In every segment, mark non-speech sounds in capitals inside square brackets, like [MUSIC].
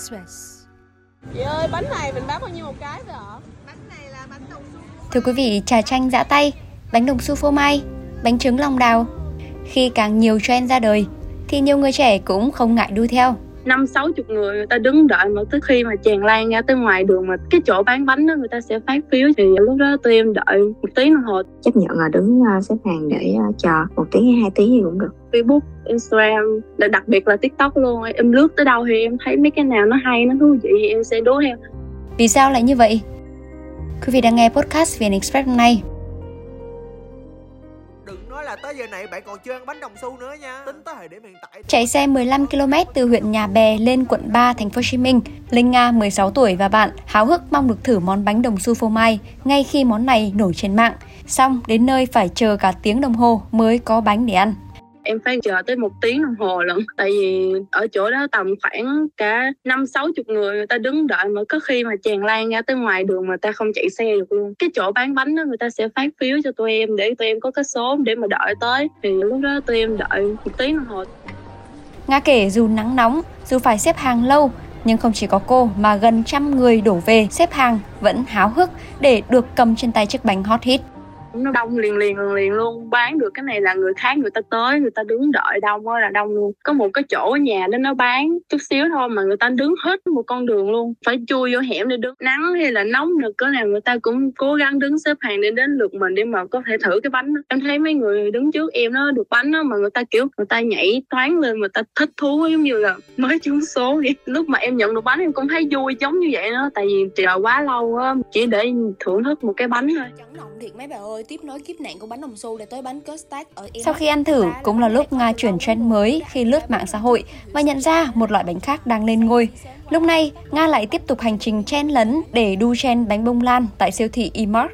Express. Chị ơi, bánh này mình bán bao nhiêu một cái vậy ạ? Bánh này là bánh đồng xu. Thưa quý vị, trà chanh giã tay, bánh đồng xu phô mai, bánh trứng lòng đào. Khi càng nhiều trend ra đời, thì nhiều người trẻ cũng không ngại đu theo năm sáu chục người người ta đứng đợi mà tới khi mà tràn lan ra tới ngoài đường mà cái chỗ bán bánh đó người ta sẽ phát phiếu thì lúc đó tụi em đợi một tiếng đồng hồ. Chấp nhận là đứng uh, xếp hàng để uh, chờ một tiếng hay hai tiếng gì cũng được. Facebook, Instagram, đặc biệt là TikTok luôn em lướt tới đâu thì em thấy mấy cái nào nó hay nó thú vị thì em sẽ đố theo vì sao lại như vậy? Quý vị đang nghe podcast VN Express hôm nay là tới giờ này bạn còn chưa ăn bánh đồng xu nữa nha. Tính tới thời điểm hiện tại. Chạy xe 15 km từ huyện Nhà Bè lên quận 3 thành phố Hồ Chí Minh, Linh Nga 16 tuổi và bạn háo hức mong được thử món bánh đồng xu phô mai ngay khi món này nổi trên mạng. Xong đến nơi phải chờ cả tiếng đồng hồ mới có bánh để ăn em phải chờ tới một tiếng đồng hồ lận. Tại vì ở chỗ đó tầm khoảng cả năm sáu chục người người ta đứng đợi mà có khi mà tràn lan ra tới ngoài đường mà ta không chạy xe được luôn. Cái chỗ bán bánh đó người ta sẽ phát phiếu cho tụi em để tụi em có cái số để mà đợi tới. Thì lúc đó tụi em đợi một tiếng đồng hồ. Nga kể dù nắng nóng, dù phải xếp hàng lâu, nhưng không chỉ có cô mà gần trăm người đổ về xếp hàng vẫn háo hức để được cầm trên tay chiếc bánh hot hit nó đông liền liền liền liền luôn. Bán được cái này là người khác, người ta tới, người ta đứng đợi đông ơi là đông luôn. Có một cái chỗ ở nhà đó nó bán chút xíu thôi mà người ta đứng hết một con đường luôn. Phải chui vô hẻm để đứng. Nắng hay là nóng được cỡ nào, người ta cũng cố gắng đứng xếp hàng để đến lượt mình để mà có thể thử cái bánh đó. em thấy mấy người đứng trước em nó được bánh đó mà người ta kiểu người ta nhảy toán lên, người ta thích thú giống như là mới trúng số vậy. Lúc mà em nhận được bánh em cũng thấy vui giống như vậy đó, tại vì chờ quá lâu á, chỉ để thưởng thức một cái bánh thôi. Thiệt mấy bà ơi tiếp nối kiếp nạn của bánh đồng xu để tới bánh custard ở Iraq. Sau khi ăn thử cũng là lúc Nga chuyển trend mới khi lướt mạng xã hội và nhận ra một loại bánh khác đang lên ngôi. Lúc này, Nga lại tiếp tục hành trình chen lấn để đu chen bánh bông lan tại siêu thị Emart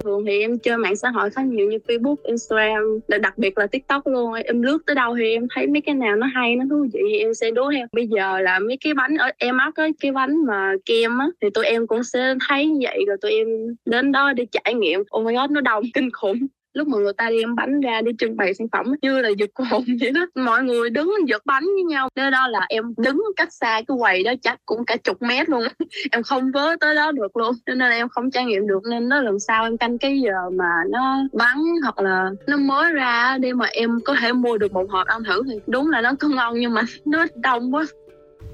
thường thì em chơi mạng xã hội khá nhiều như Facebook, Instagram, đặc biệt là TikTok luôn. Em lướt tới đâu thì em thấy mấy cái nào nó hay, nó thú vị thì em sẽ đố theo. Bây giờ là mấy cái bánh ở em ấp cái cái bánh mà kem á thì tụi em cũng sẽ thấy như vậy rồi tụi em đến đó để trải nghiệm. Oh my god, nó đông kinh khủng lúc mà người ta đem bánh ra đi trưng bày sản phẩm, như là giật hồn [LAUGHS] vậy đó. Mọi người đứng giật bánh với nhau. Nên đó là em đứng cách xa cái quầy đó chắc cũng cả chục mét luôn. [LAUGHS] Em không vớ tới đó được luôn. Nên là em không trải nghiệm được. Nên nó lần sau em canh cái giờ mà nó bắn hoặc là nó mới ra để mà em có thể mua được một hộp ăn thử thì đúng là nó có ngon nhưng mà [LAUGHS] nó đông quá.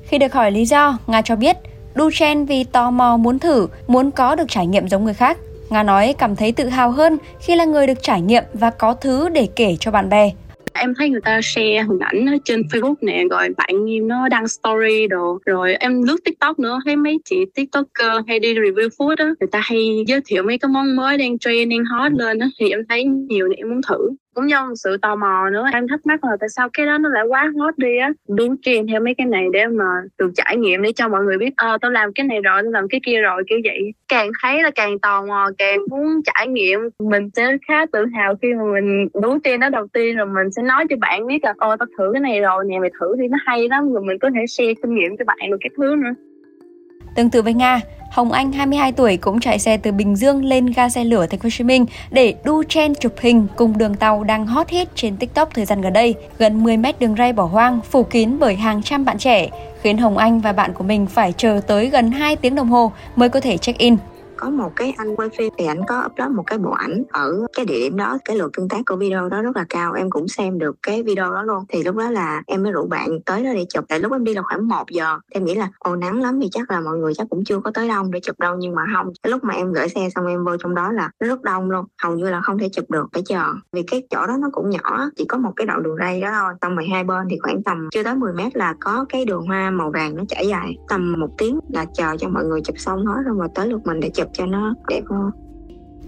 Khi được hỏi lý do, nga cho biết đu chen vì tò mò muốn thử, muốn có được trải nghiệm giống người khác. Nga nói cảm thấy tự hào hơn khi là người được trải nghiệm và có thứ để kể cho bạn bè. Em thấy người ta share hình ảnh trên Facebook nè, rồi bạn em nó đăng story đồ, rồi em lướt TikTok nữa, thấy mấy chị TikToker hay đi review food á, người ta hay giới thiệu mấy cái món mới đang trend, đang hot lên á thì em thấy nhiều nên em muốn thử cũng do sự tò mò nữa em thắc mắc là tại sao cái đó nó lại quá hot đi á. Đúng truyền theo mấy cái này để mà được trải nghiệm để cho mọi người biết ờ tao làm cái này rồi tao làm cái kia rồi kiểu vậy. Càng thấy là càng tò mò càng muốn trải nghiệm. Mình sẽ khá tự hào khi mà mình đúng trên đó đầu tiên rồi mình sẽ nói cho bạn biết là ô, tao thử cái này rồi nè mày thử thì nó hay lắm. Rồi mình có thể share kinh nghiệm cho bạn được cái thứ nữa. Tương tự với Nga, Hồng Anh 22 tuổi cũng chạy xe từ Bình Dương lên ga xe lửa thành phố Hồ Chí Minh để đu chen chụp hình cùng đường tàu đang hot hit trên TikTok thời gian gần đây. Gần 10 mét đường ray bỏ hoang phủ kín bởi hàng trăm bạn trẻ, khiến Hồng Anh và bạn của mình phải chờ tới gần 2 tiếng đồng hồ mới có thể check-in có một cái anh quay phim thì ảnh có upload một cái bộ ảnh ở cái địa điểm đó, cái lượt tương tác của video đó rất là cao, em cũng xem được cái video đó luôn. Thì lúc đó là em mới rủ bạn tới đó để chụp. Tại lúc em đi là khoảng 1 giờ, em nghĩ là, ồ, nắng lắm thì chắc là mọi người chắc cũng chưa có tới đông để chụp đâu. Nhưng mà không, cái lúc mà em gửi xe xong em vô trong đó là nó rất đông luôn, hầu như là không thể chụp được, phải chờ. Vì cái chỗ đó nó cũng nhỏ, chỉ có một cái đoạn đường ray đó thôi. Xong rồi hai bên thì khoảng tầm chưa tới 10 mét là có cái đường hoa màu vàng nó trải dài, tầm một tiếng là chờ cho mọi người chụp xong hết rồi mà tới lượt mình để chụp cho nó đẹp hơn.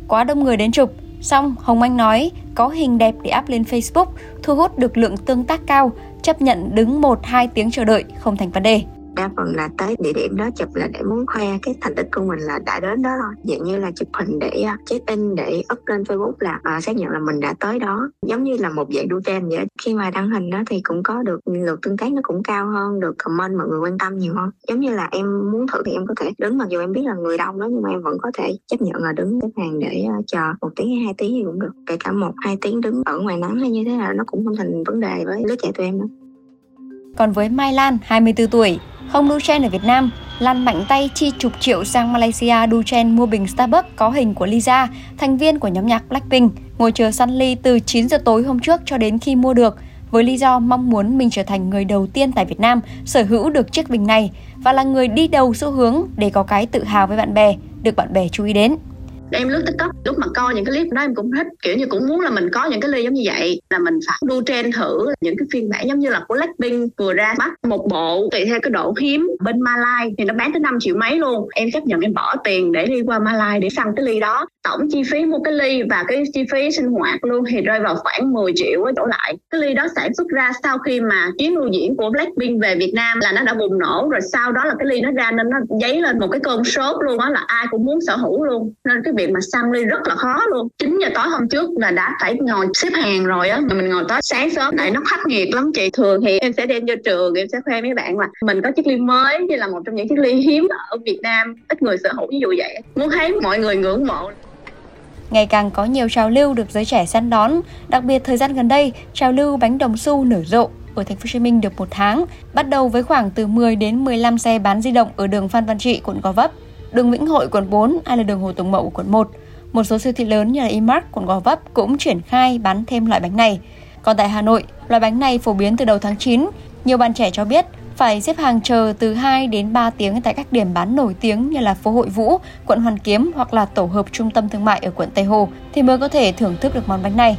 Quá đông người đến chụp. Xong, Hồng Anh nói có hình đẹp để up lên Facebook, thu hút được lượng tương tác cao, chấp nhận đứng 1-2 tiếng chờ đợi không thành vấn đề đa phần là tới địa điểm đó chụp là để muốn khoe cái thành tích của mình là đã đến đó thôi dạng như là chụp hình để à, check in để up lên facebook là uh, xác nhận là mình đã tới đó. Giống như là một dạng đu trend vậy. Khi mà đăng hình đó thì cũng có được lượt tương tác nó cũng cao hơn được comment mọi người quan tâm nhiều hơn. Giống như là em muốn thử thì em có thể đứng mặc dù em biết là người đông đó nhưng mà em vẫn có thể chấp nhận là đứng xếp hàng để uh, chờ một tiếng hay hai tiếng thì cũng được. Kể cả một hai tiếng đứng ở ngoài nắng hay như thế nào nó cũng không thành vấn đề với đứa trẻ tụi em nữa còn với Mai Lan, 24 tuổi, Ông Duchen ở Việt Nam, Lan mạnh tay chi chục triệu sang Malaysia. Duchen mua bình Starbucks có hình của Lisa, thành viên của nhóm nhạc Blackpink, ngồi chờ săn ly từ 9 giờ tối hôm trước cho đến khi mua được, với lý do mong muốn mình trở thành người đầu tiên tại Việt Nam sở hữu được chiếc bình này và là người đi đầu xu hướng để có cái tự hào với bạn bè, được bạn bè chú ý đến em lướt tiktok, lúc mà coi những cái clip đó em cũng thích, kiểu như cũng muốn là mình có những cái ly giống như vậy, là mình phải đu trend thử những cái phiên bản giống như là của Blackpink vừa ra mắt một bộ tùy theo cái độ hiếm bên Malai, thì nó bán tới 5 triệu mấy luôn. Em chấp nhận em bỏ tiền để đi qua Malai để săn cái ly đó tổng chi phí mua cái ly và cái chi phí sinh hoạt luôn thì rơi vào khoảng 10 triệu với đổ lại. Cái ly đó sản xuất ra sau khi mà chuyến lưu diễn của Blackpink về Việt Nam là nó đã bùng nổ rồi sau đó là cái ly nó ra nên nó dấy lên một cái cơn sốt luôn á, là ai cũng muốn sở hữu luôn. Nên cái việc mà săn ly rất là khó luôn. 9 giờ tối hôm trước là đã phải ngồi xếp hàng rồi á, mà mình ngồi tới sáng sớm lại nó khắc nghiệt lắm. Chị thường thì em sẽ đem vô trường, em sẽ khoe mấy bạn là mình có chiếc ly mới như là một trong những chiếc ly hiếm ở Việt Nam, ít người sở hữu ví dụ vậy. Muốn thấy mọi người ngưỡng mộ. Ngày càng có nhiều trào lưu được giới trẻ săn đón, đặc biệt thời gian gần đây, trào lưu bánh đồng xu nở rộ ở thành phố Hồ Chí Minh được một tháng, bắt đầu với khoảng từ 10 đến 15 xe bán di động ở đường Phan Văn Trị, quận Gò Vấp, đường Vĩnh Hội, quận 4 hay là đường Hồ Tùng Mậu, quận 1. Một số siêu thị lớn như là Imart quận Gò Vấp cũng triển khai bán thêm loại bánh này. Còn tại Hà Nội, loại bánh này phổ biến từ đầu tháng 9. Nhiều bạn trẻ cho biết phải xếp hàng chờ từ 2 đến 3 tiếng tại các điểm bán nổi tiếng như là phố Hội Vũ, quận Hoàn Kiếm hoặc là tổ hợp trung tâm thương mại ở quận Tây Hồ thì mới có thể thưởng thức được món bánh này.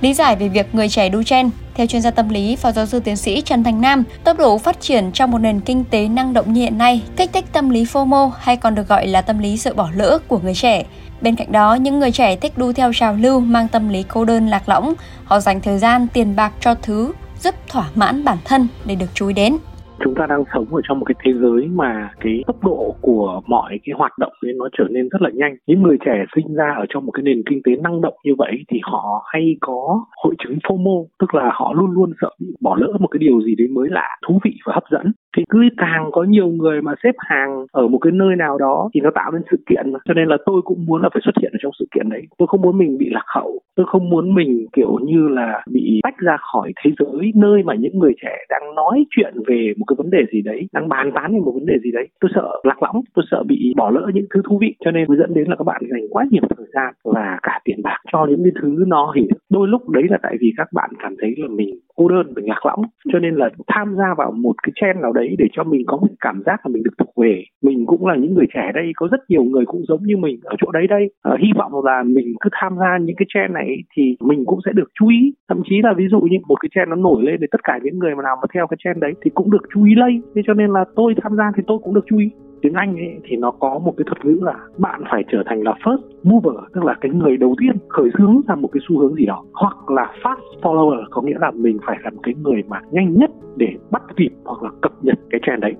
Lý giải về việc người trẻ đu chen, theo chuyên gia tâm lý Phó giáo sư tiến sĩ Trần Thành Nam, tốc độ phát triển trong một nền kinh tế năng động như hiện nay kích thích tâm lý FOMO hay còn được gọi là tâm lý sợ bỏ lỡ của người trẻ. Bên cạnh đó, những người trẻ thích đu theo trào lưu mang tâm lý cô đơn lạc lõng, họ dành thời gian, tiền bạc cho thứ giúp thỏa mãn bản thân để được chú ý đến chúng ta đang sống ở trong một cái thế giới mà cái tốc độ của mọi cái hoạt động ấy nó trở nên rất là nhanh. Những người trẻ sinh ra ở trong một cái nền kinh tế năng động như vậy thì họ hay có hội chứng FOMO tức là họ luôn luôn sợ bị bỏ lỡ một cái điều gì đấy mới lạ, thú vị và hấp dẫn thì cứ càng có nhiều người mà xếp hàng ở một cái nơi nào đó thì nó tạo nên sự kiện mà. Cho nên là tôi cũng muốn là phải xuất hiện ở trong sự kiện đấy. Tôi không muốn mình bị lạc hậu. Tôi không muốn mình, kiểu như là, bị tách ra khỏi thế giới nơi mà những người trẻ đang nói chuyện về một cái vấn đề gì đấy, đang bàn tán về một vấn đề gì đấy. Tôi sợ lạc lõng, tôi sợ bị bỏ lỡ những thứ thú vị. Cho nên mới dẫn đến là các bạn dành quá nhiều thời gian và cả tiền bạc cho những cái thứ nó hình đôi lúc đấy là tại vì các bạn cảm thấy là mình cô đơn mình nhạc lõng. Cho nên là tham gia vào một cái chen nào đấy để cho mình có một cảm giác là mình được thuộc về. Mình cũng là những người trẻ đây có rất nhiều người cũng giống như mình ở chỗ đấy đây. À, hy vọng là mình cứ tham gia những cái chen này thì mình cũng sẽ được chú ý. Thậm chí là ví dụ như một cái chen nó nổi lên để tất cả những người mà nào mà theo cái chen đấy thì cũng được chú ý lây. Thế cho nên là tôi tham gia thì tôi cũng được chú ý tiếng Anh ấy, thì nó có một cái thuật ngữ là bạn phải trở thành là first mover tức là cái người đầu tiên khởi xướng ra một cái xu hướng gì đó. Hoặc là fast follower có nghĩa là mình phải làm cái người mà nhanh nhất để bắt kịp hoặc là cập nhật cái trend đấy.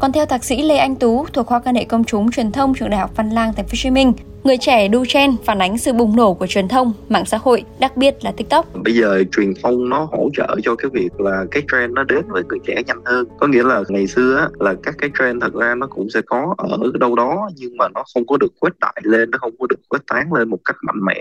Còn theo thạc sĩ Lê Anh Tú thuộc khoa quan hệ công chúng truyền thông trường Đại học Văn Lang Thành phố Hồ Chí Minh, Người trẻ du chen phản ánh sự bùng nổ của truyền thông, mạng xã hội, đặc biệt là TikTok. Bây giờ truyền thông nó hỗ trợ cho cái việc là cái trend nó đến với người trẻ nhanh hơn. Có nghĩa là ngày xưa á, là các cái trend thật ra nó cũng sẽ có ở đâu đó nhưng mà nó không có được quét đại lên, nó không có được quét tán lên một cách mạnh mẽ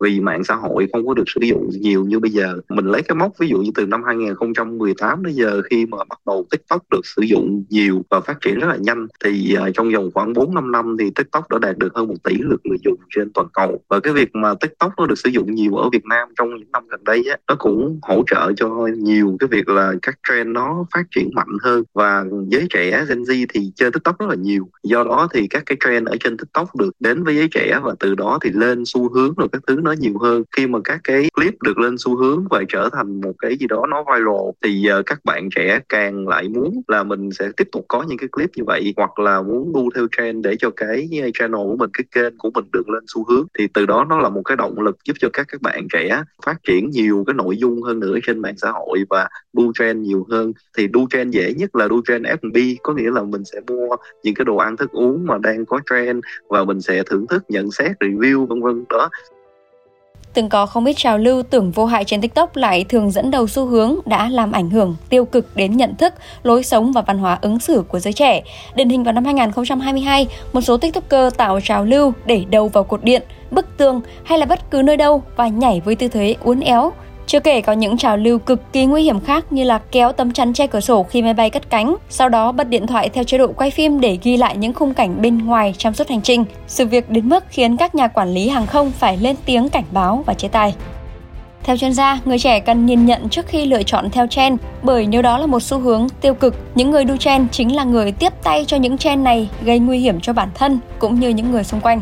vì mạng xã hội không có được sử dụng nhiều như bây giờ. Mình lấy cái mốc ví dụ như từ năm 2018 đến giờ khi mà bắt đầu TikTok được sử dụng nhiều và phát triển rất là nhanh thì à, trong vòng khoảng 4 5 năm thì TikTok đã đạt được hơn một tỷ lượt người dùng trên toàn cầu. Và cái việc mà tiktok nó được sử dụng nhiều ở việt nam trong những năm gần đây á nó cũng hỗ trợ cho nhiều cái việc là các trend nó phát triển mạnh hơn. Và giới trẻ gen z thì chơi tiktok rất là nhiều. Do đó thì các cái trend ở trên tiktok được đến với giới trẻ và từ đó thì lên xu hướng rồi các thứ nó nhiều hơn. Khi mà các cái clip được lên xu hướng và trở thành một cái gì đó nó viral thì uh, các bạn trẻ càng lại muốn là mình sẽ tiếp tục có những cái clip như vậy hoặc là muốn đu theo trend để cho cái ờ, channel của mình cái kênh của của mình được lên xu hướng. Thì từ đó nó là một cái động lực giúp cho các các bạn trẻ phát triển nhiều cái nội dung hơn nữa trên mạng xã hội và đu trend nhiều hơn. Thì đu trend dễ nhất là đu trend F&B có nghĩa là mình sẽ mua những cái đồ ăn thức uống mà đang có trend và mình sẽ thưởng thức, nhận xét, review, vân vân. Đó Từng có không ít trào lưu tưởng vô hại trên TikTok lại thường dẫn đầu xu hướng đã làm ảnh hưởng tiêu cực đến nhận thức, lối sống và văn hóa ứng xử của giới trẻ. Điển hình vào năm 2022, một số TikToker tạo trào lưu để đầu vào cột điện, bức tường hay là bất cứ nơi đâu và nhảy với tư thế uốn éo chưa kể có những trào lưu cực kỳ nguy hiểm khác như là kéo tấm chắn che cửa sổ khi máy bay cất cánh, sau đó bật điện thoại theo chế độ quay phim để ghi lại những khung cảnh bên ngoài trong suốt hành trình. Sự việc đến mức khiến các nhà quản lý hàng không phải lên tiếng cảnh báo và chế tài. Theo chuyên gia, người trẻ cần nhìn nhận trước khi lựa chọn theo trend, bởi nếu đó là một xu hướng tiêu cực, những người đu trend chính là người tiếp tay cho những trend này gây nguy hiểm cho bản thân cũng như những người xung quanh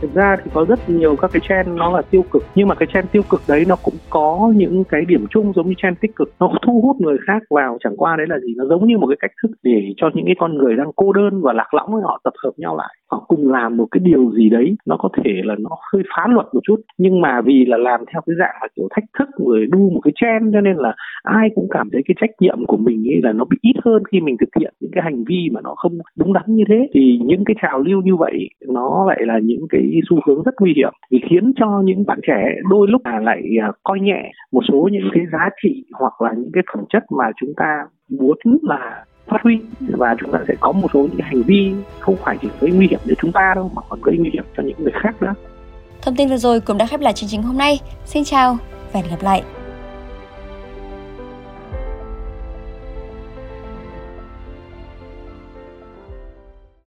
thực ra thì có rất nhiều các cái trend nó là tiêu cực, nhưng mà cái trend tiêu cực đấy nó cũng có những cái điểm chung giống như trend tích cực. Nó thu hút người khác vào, chẳng qua đấy là gì? Nó giống như một cái cách thức để cho những cái con người đang cô đơn và lạc lõng họ tập hợp nhau lại họ cùng làm một cái điều gì đấy, nó có thể là nó hơi phá luật một chút, nhưng mà vì là làm theo cái dạng là kiểu thách thức rồi đu một cái trend, cho nên là ai cũng cảm thấy cái trách nhiệm của mình ấy là nó bị ít hơn khi mình thực hiện những cái hành vi mà nó không đúng đắn như thế. Thì những cái trào lưu như vậy, nó lại là những cái xu hướng rất nguy hiểm. Vì khiến cho những bạn trẻ đôi lúc là lại à, coi nhẹ một số những cái giá trị hoặc là những cái phẩm chất mà chúng ta muốn là phát huy và chúng ta sẽ có một số những hành vi không phải chỉ gây nguy hiểm cho chúng ta đâu, mà còn gây nguy hiểm cho những người khác nữa. Thông tin vừa rồi cũng đã khép lại chương trình hôm nay. Xin chào và hẹn gặp lại.